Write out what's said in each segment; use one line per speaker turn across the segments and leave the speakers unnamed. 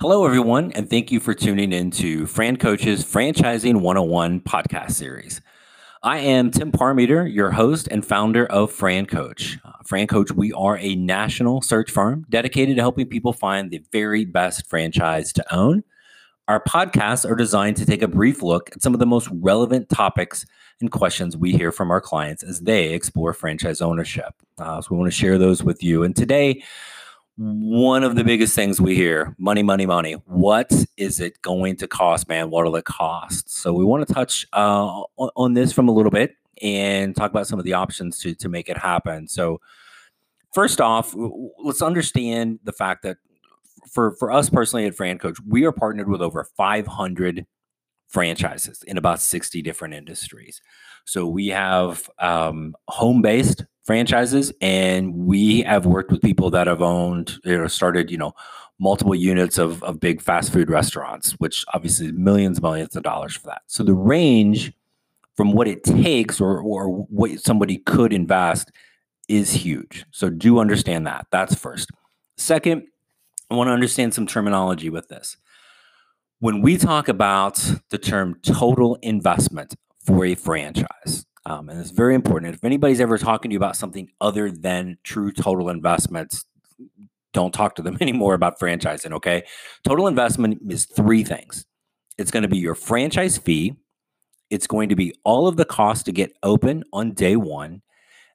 Hello, everyone, and thank you for tuning in to Fran Coach's Franchising 101 podcast series. I am Tim Parmeter, your host and founder of Fran Coach. Uh, Fran Coach, we are a national search firm dedicated to helping people find the very best franchise to own. Our podcasts are designed to take a brief look at some of the most relevant topics and questions we hear from our clients as they explore franchise ownership. Uh, so we want to share those with you. And today, one of the biggest things we hear money money money. What is it going to cost man? What will it cost? So we want to touch uh, on this from a little bit and talk about some of the options to, to make it happen. So first off let's understand the fact that for, for us personally at fran coach we are partnered with over 500 franchises in about 60 different industries. So we have um, home-based franchises and we have worked with people that have owned know started you know multiple units of, of big fast food restaurants which obviously millions millions of dollars for that. So the range from what it takes or or what somebody could invest is huge. So do understand that. That's first. Second i want to understand some terminology with this. When we talk about the term total investment for a franchise um, and it's very important. If anybody's ever talking to you about something other than true total investments, don't talk to them anymore about franchising, okay? Total investment is three things it's going to be your franchise fee, it's going to be all of the costs to get open on day one,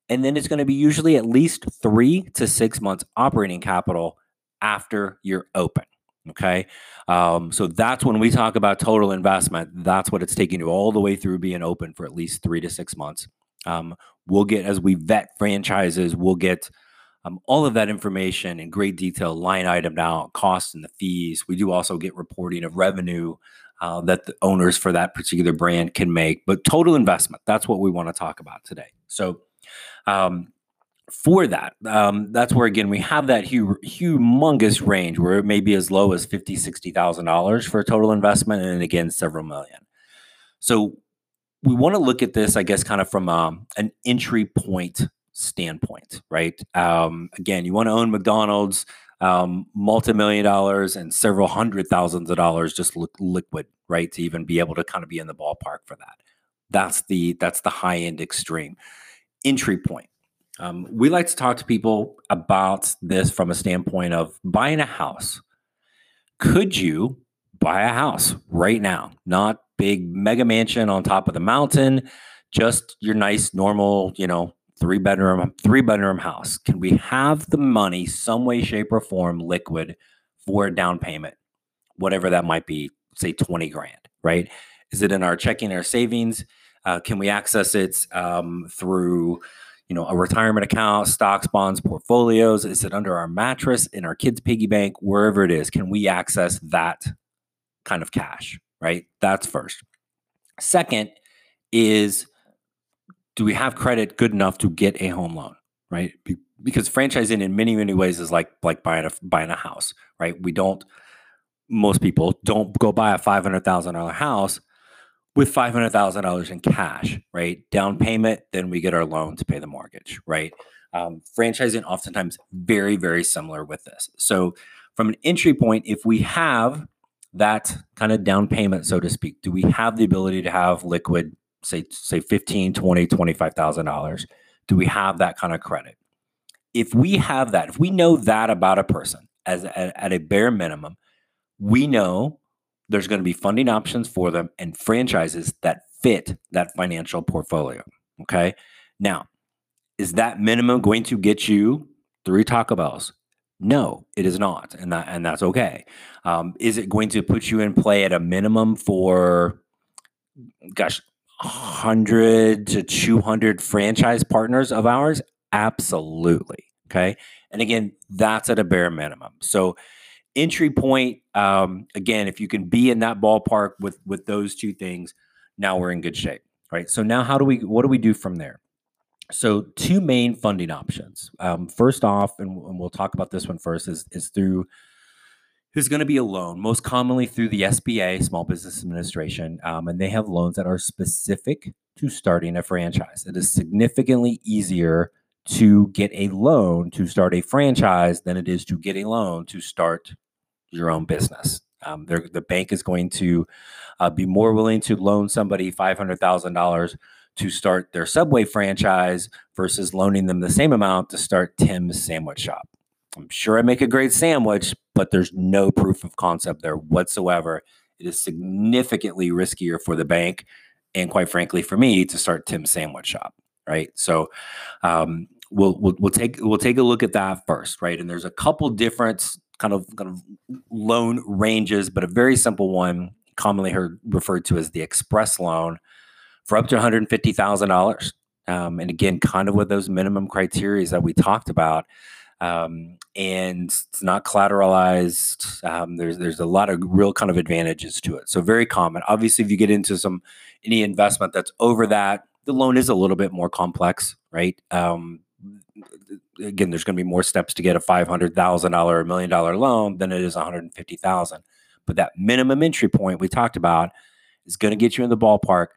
and then it's going to be usually at least three to six months operating capital after you're open. Okay. Um, so that's when we talk about total investment. That's what it's taking you all the way through being open for at least three to six months. Um, we'll get, as we vet franchises, we'll get um, all of that information in great detail, line item out, costs and the fees. We do also get reporting of revenue uh, that the owners for that particular brand can make. But total investment, that's what we want to talk about today. So, um, for that. Um, that's where again we have that hu- humongous range where it may be as low as fifty, sixty thousand dollars for a total investment, and again several million. So we want to look at this, I guess, kind of from um, an entry point standpoint, right? Um, again, you want to own McDonald's, um, multi-million dollars and several hundred thousands of dollars just li- liquid, right? To even be able to kind of be in the ballpark for that. That's the that's the high end extreme entry point um, we like to talk to people about this from a standpoint of buying a house. Could you buy a house right now? Not big mega mansion on top of the mountain, just your nice, normal, you know, three bedroom, three bedroom house. Can we have the money, some way, shape, or form, liquid for a down payment, whatever that might be, say 20 grand, right? Is it in our checking our savings? Uh, can we access it um, through you know, a retirement account, stocks, bonds, portfolios? Is it under our mattress, in our kids' piggy bank, wherever it is? Can we access that kind of cash? Right. That's first. Second is do we have credit good enough to get a home loan? Right. Because franchising in many, many ways is like like buying a buying a house, right? We don't most people don't go buy a five hundred thousand dollar house with $500,000 in cash, right? Down payment, then we get our loan to pay the mortgage, right? Um, franchising oftentimes very, very similar with this. So, from an entry point, if we have that kind of down payment, so to speak, do we have the ability to have liquid, say, say 15, 20, $25,000? Do we have that kind of credit? If we have that, if we know that about a person as a, at a bare minimum, we know there's going to be funding options for them and franchises that fit that financial portfolio. Okay. Now, is that minimum going to get you three Taco Bells? No, it is not, and that and that's okay. Um, is it going to put you in play at a minimum for, gosh, hundred to two hundred franchise partners of ours? Absolutely. Okay, and again, that's at a bare minimum. So entry point um, again if you can be in that ballpark with with those two things now we're in good shape right? So now how do we what do we do from there? So two main funding options. Um, first off and, and, we'll talk about this one first is, is through who's going to be a loan most commonly through the sba small business administration um, and they have loans that are specific to starting a franchise. It is significantly easier to get a loan to start a franchise than it is to get a loan to start your own business. Um, the bank is going to uh, be more willing to loan somebody $500,000 to start their Subway franchise versus loaning them the same amount to start Tim's sandwich shop. I'm sure I make a great sandwich, but there's no proof of concept there whatsoever. It is significantly riskier for the bank and quite frankly for me to start Tim's sandwich shop, right? So um, we'll, we'll we'll take we'll take a look at that first, right? And there's a couple different kind of kind of loan ranges, but a very simple one, commonly heard referred to as the express loan, for up to one hundred fifty thousand um, dollars. And again, kind of with those minimum criteria that we talked about. Um, and it's not collateralized. Um, there's there's a lot of real kind of advantages to it. So very common. Obviously, if you get into some any investment that's over that, the loan is a little bit more complex, right? Um, again, there's going to be more steps to get a five hundred thousand dollar, a million dollar loan than it is one hundred and fifty thousand. But that minimum entry point we talked about is going to get you in the ballpark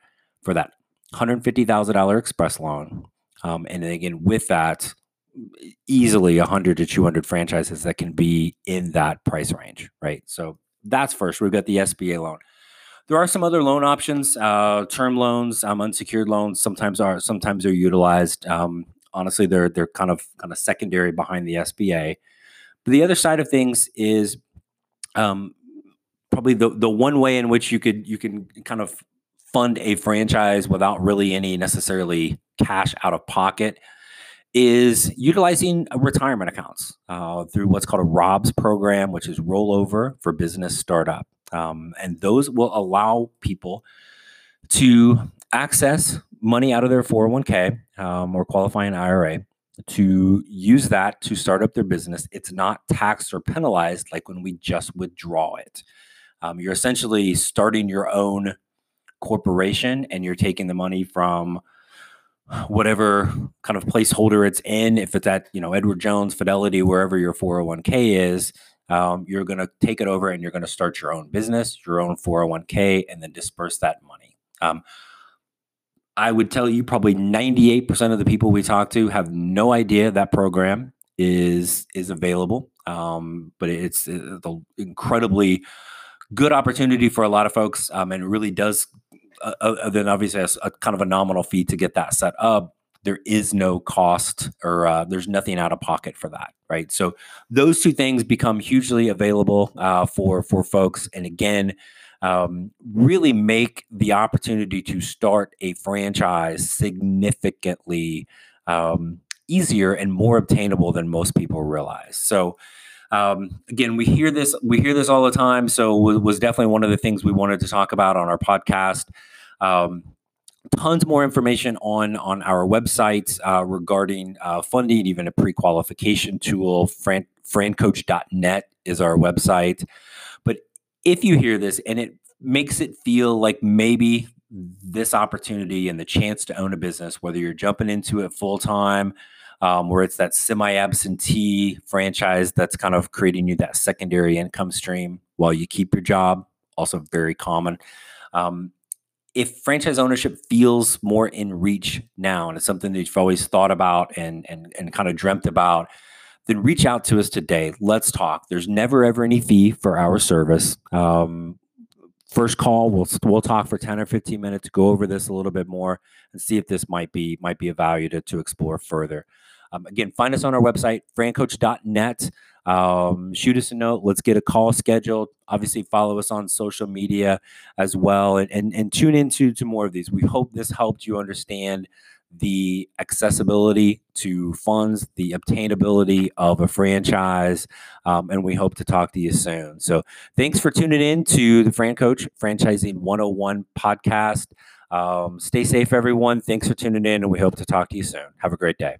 for that one hundred fifty thousand dollar express loan. Um, and again, with that, easily 100 to 200 franchises that can be in that price range, right? So that's first. We've got the SBA loan. There are some other loan options, uh, term loans, um, unsecured loans. Sometimes are sometimes they're utilized. Um, honestly, they're they're kind of kind of secondary behind the SBA. But the other side of things is um, probably the the one way in which you could you can kind of fund a franchise without really any necessarily cash out of pocket is utilizing retirement accounts uh, through what's called a ROBS program, which is rollover for business startup. Um, and those will allow people to access money out of their 401k um, or qualifying IRA to use that to start up their business. It's not taxed or penalized like when we just withdraw it. Um, you're essentially starting your own corporation and you're taking the money from whatever kind of placeholder it's in. If it's at, you know, Edward Jones, Fidelity, wherever your 401k is, um, you're going to take it over and you're going to start your own business, your own 401k, and then disperse that money. Um, I would tell you probably 98% of the people we talk to have no idea that program is is available. Um, but it's, it's an incredibly good opportunity for a lot of folks, um, and it really does. Uh, uh, then obviously a, a, kind of a nominal fee to get that set up. There is no cost or uh, there's nothing out of pocket for that, right? So those two things become hugely available uh, for for folks, and again um, really make the opportunity to start a franchise significantly um, easier and more obtainable than most people realize. So, um, again, we hear this we hear this all the time. So, it was definitely one of the things we wanted to talk about on our podcast. Um, tons more information on on our website uh, regarding uh, funding, even a pre-qualification tool. Fran, francoach.net is our website if you hear this and it makes it feel like maybe this opportunity and the chance to own a business, whether you're jumping into it full time, um, where it's that semi absentee franchise that's kind of creating you that secondary income stream while you keep your job, also very common. Um, if franchise ownership feels more in reach now and it's something that you've always thought about and and and kind of dreamt about, then reach out to us today. Let's talk. There's never ever any fee for our service. Um, first call, we'll we'll talk for 10 or 15 minutes, go over this a little bit more, and see if this might be might be a value to, to explore further. Um, again, find us on our website, francoach.net. Um, shoot us a note. Let's get a call scheduled. Obviously, follow us on social media as well, and and, and tune into to more of these. We hope this helped you understand the accessibility to funds, the obtainability of a franchise, um, and we hope to talk to you soon. So, thanks for tuning in to the Fran Coach Franchising 101 podcast. Um, stay safe, everyone. Thanks for tuning in, and we hope to talk to you soon. Have a great day.